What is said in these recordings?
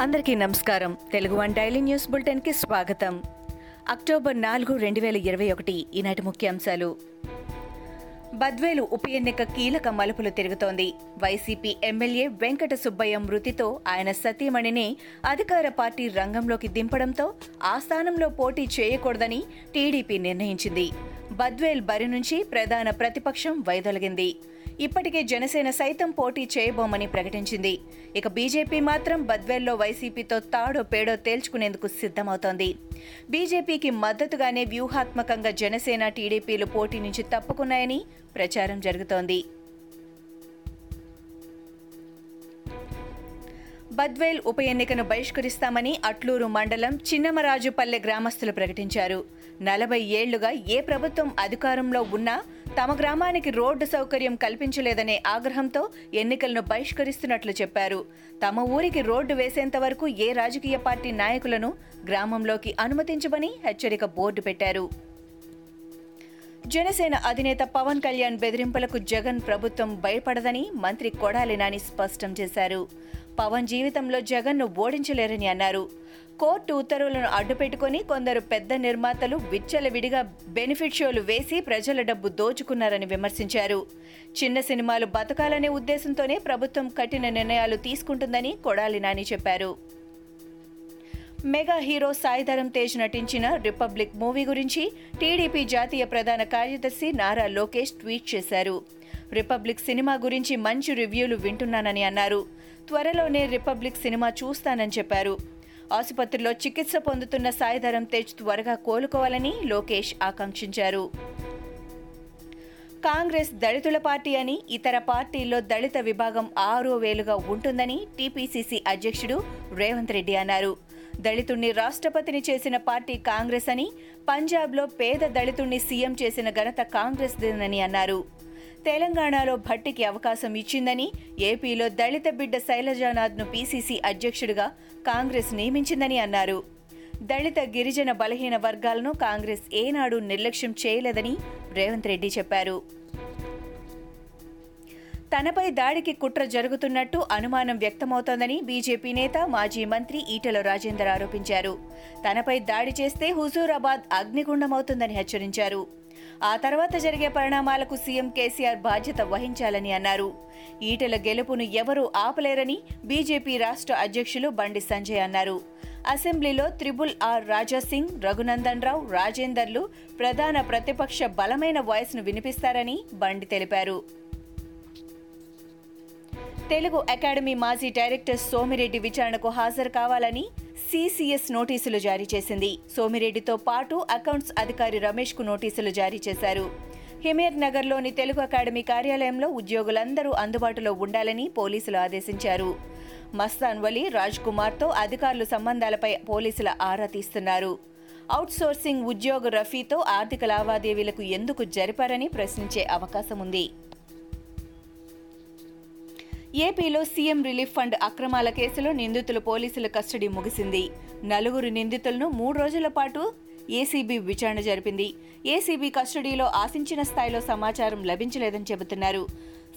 అందరికీ నమస్కారం. Telugu one daily news బులెటిన్కి స్వాగతం. అక్టోబర్ నాలుగు రెండు వేల ఇరవై ఒకటి ఈనాటి ముఖ్యాంశాలు. బద్వేలు ఉప ఎన్నిక కీలక మలుపులు తిరుగుతోంది. వైసీపీ ఎమ్మెల్యే వెంకట సుబ్బయ్య మృతితో ఆయన సతీమణిని అధికార పార్టీ రంగంలోకి దింపడంతో ఆ స్థానంలో పోటీ చేయకూడదని టీడీపీ నిర్ణయించింది. బద్వేల్ బరి నుంచి ప్రధాన ప్రతిపక్షం వైదొలగింది. ఇప్పటికే జనసేన సైతం పోటీ చేయబోమని ప్రకటించింది. ఇక బీజేపీ మాత్రం బద్వేల్లో వైసీపీతో తాడో పేడో తేల్చుకునేందుకు సిద్ధమవుతోంది. బీజేపీకి మద్దతుగానే వ్యూహాత్మకంగా జనసేన టీడీపీలు పోటీ నుంచి తప్పుకున్నాయని ప్రచారం జరుగుతోంది. బద్వేల్ ఉప ఎన్నికను బహిష్కరిస్తామని అట్లూరు మండలం చిన్నమరాజుపల్లె గ్రామస్తులు ప్రకటించారు. నలభై ఏళ్ళుగా ఏ ప్రభుత్వం అధికారంలో ఉన్నా తమ గ్రామానికి రోడ్డు సౌకర్యం కల్పించలేదనే ఆగ్రహంతో ఎన్నికలను బహిష్కరిస్తున్నట్లు చెప్పారు. తమ ఊరికి రోడ్డు వేసేంత వరకు ఏ రాజకీయ పార్టీ నాయకులను గ్రామంలోకి అనుమతించమని హెచ్చరిక బోర్డు పెట్టారు. జనసేన అధినేత పవన్ కళ్యాణ్ బెదిరింపులకు జగన్ ప్రభుత్వం భయపడదని మంత్రి కొడాలి నాని స్పష్టం చేశారు. పవన్ జీవితంలో జగన్ను ఓడించలేరని అన్నారు. కోర్టు ఉత్తర్వులను అడ్డుపెట్టుకుని కొందరు పెద్ద నిర్మాతలు విచ్చలవిడిగా బెనిఫిట్ షోలు వేసి ప్రజల డబ్బు దోచుకున్నారని విమర్శించారు. చిన్న సినిమాలు బతకాలనే ఉద్దేశంతోనే ప్రభుత్వం కఠిన నిర్ణయాలు తీసుకుంటుందని కొడాలి నాని చెప్పారు. మెగా హీరో సాయిధరం తేజ్ నటించిన రిపబ్లిక్ మూవీ గురించి టీడీపీ జాతీయ ప్రధాన కార్యదర్శి నారా లోకేష్ ట్వీట్ చేశారు. రిపబ్లిక్ సినిమా గురించి మంచి రివ్యూలు వింటున్నానని అన్నారు. త్వరలోనే రిపబ్లిక్ సినిమా చూస్తానని చెప్పారు. ఆసుపత్రిలో చికిత్స పొందుతున్న సాయిధరం తేజ్ త్వరగా కోలుకోవాలని లోకేష్ ఆకాంక్షించారు. కాంగ్రెస్ దళితుల పార్టీ అని ఇతర పార్టీల్లో దళిత విభాగం ఆరో వేలుగా ఉంటుందని టీపీసీసీ అధ్యక్షుడు రేవంత్ రెడ్డి అన్నారు. దళితుణ్ణి రాష్ట్రపతిని చేసిన పార్టీ కాంగ్రెస్ అని పంజాబ్లో పేద దళితుణ్ణి సీఎం చేసిన ఘనత కాంగ్రెస్దేనని అన్నారు. తెలంగాణలో భట్టికి అవకాశం ఇచ్చిందని ఏపీలో దళిత బిడ్డ శైలజానాథ్ను పీసీసీ అధ్యక్షుడిగా కాంగ్రెస్ నియమించిందని అన్నారు. దళిత గిరిజన బలహీన వర్గాలను కాంగ్రెస్ ఏనాడు నిర్లక్ష్యం చేయలేదని రేవంత్ రెడ్డి చెప్పారు. తనపై దాడికి కుట్ర జరుగుతున్నట్టు అనుమానం వ్యక్తమవుతోందని బీజేపీ నేత మాజీ మంత్రి ఈటల రాజేందర్ ఆరోపించారు. తనపై దాడి చేస్తే హుజూరాబాద్ అగ్నిగుండమవుతుందని హెచ్చరించారు. ఆ తర్వాత జరిగే పరిణామాలకు సీఎం కేసీఆర్ బాధ్యత వహించాలని అన్నారు. ఈటల గెలుపును ఎవరూ ఆపలేరని బీజేపీ రాష్ట్ర అధ్యక్షులు బండి సంజయ్ అన్నారు. అసెంబ్లీలో త్రిబుల్ ఆర్ రాజాసింగ్ రఘునందన్ రావు రాజేందర్లు ప్రధాన ప్రతిపక్ష బలమైన వాయిస్ను వినిపిస్తారని బండి తెలిపారు. తెలుగు అకాడమీ మాజీ డైరెక్టర్ సోమిరెడ్డి విచారణకు హాజరు కావాలని సిసిఎస్ నోటీసులు జారీ చేసింది. సోమిరెడ్డితో పాటు అకౌంట్స్ అధికారి రమేష్కు నోటీసులు జారీ చేశారు. హిమేర్ నగర్లోని తెలుగు అకాడమీ కార్యాలయంలో ఉద్యోగులందరూ అందుబాటులో ఉండాలని పోలీసులు ఆదేశించారు. మస్తాన్ వలీ రాజ్ కుమార్తో అధికారులు సంబంధాలపై పోలీసుల ఆరా తీస్తున్నారు. అవుట్సోర్సింగ్ ఉద్యోగ రఫీతో ఆర్థిక లావాదేవీలకు ఎందుకు జరిపారని ప్రశ్నించే అవకాశం ఉంది ఏపీలో సీఎం రిలీఫ్ ఫండ్ అక్రమాల కేసులో నిందితులు పోలీసుల కస్టడీ ముగిసింది. నలుగురు నిందితులను మూడు రోజుల పాటు ఏసీబీ విచారణ జరిపింది. ఏసీబీ కస్టడీలో ఆశించిన స్థాయిలో సమాచారం లభించలేదని చెబుతున్నారు.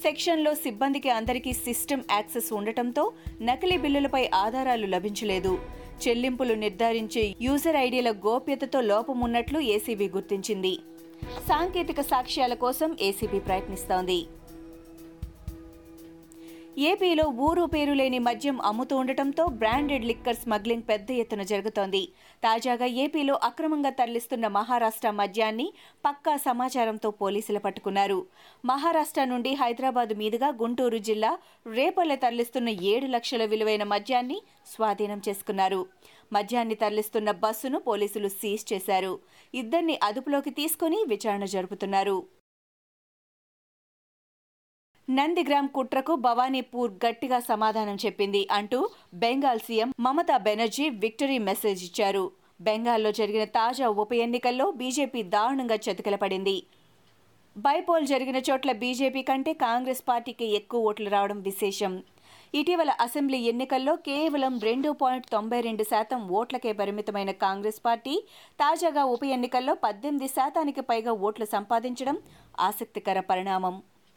సెక్షన్లో సిబ్బందికి అందరికీ సిస్టమ్ యాక్సెస్ ఉండటంతో నకిలీ బిల్లులపై ఆధారాలు లభించలేదు. చెల్లింపులు నిర్ధారించే యూజర్ ఐడీల గోప్యతతో లోపం ఉన్నట్లు ఏసీబీ గుర్తించింది. సాంకేతిక సాక్ష్యాల కోసం ఏసీబీ ప్రయత్నిస్తోంది. ఏపీలో ఊరు పేరు లేని మద్యం అమ్ముతూ ఉండటంతో బ్రాండెడ్ లిక్కర్ స్మగ్లింగ్ పెద్ద ఎత్తున జరుగుతోంది. తాజాగా ఏపీలో అక్రమంగా తరలిస్తున్న మహారాష్ట్ర మద్యాన్ని పక్కా సమాచారంతో పోలీసులు పట్టుకున్నారు. మహారాష్ట్ర నుండి హైదరాబాద్ మీదుగా గుంటూరు జిల్లా రేపల్లె తరలిస్తున్న ఏడు లక్షల విలువైన మద్యాన్ని స్వాధీనం చేసుకున్నారు. మద్యాన్ని తరలిస్తున్న బస్సును పోలీసులు సీజ్ చేశారు. ఇద్దరిని అదుపులోకి తీసుకుని విచారణ జరుపుతున్నారు. నందిగ్రామ్ కుట్రకు భవానీపూర్ గట్టిగా సమాధానం చెప్పింది అంటూ Bengal CM Mamata Banerjee victory message ఇచ్చారు. బెంగాల్లో జరిగిన తాజా ఉప ఎన్నికల్లో బీజేపీ దారుణంగా చతికిలపడింది. బైపోల్ జరిగిన చోట్ల బీజేపీ కంటే కాంగ్రెస్ పార్టీకి ఎక్కువ ఓట్లు రావడం విశేషం. ఇటీవల అసెంబ్లీ ఎన్నికల్లో కేవలం రెండు పాయింట్ తొంభై రెండు శాతం ఓట్లకే పరిమితమైన కాంగ్రెస్ పార్టీ తాజాగా ఉప ఎన్నికల్లో పద్దెనిమిది శాతానికి పైగా ఓట్లు సంపాదించడం ఆసక్తికర పరిణామం.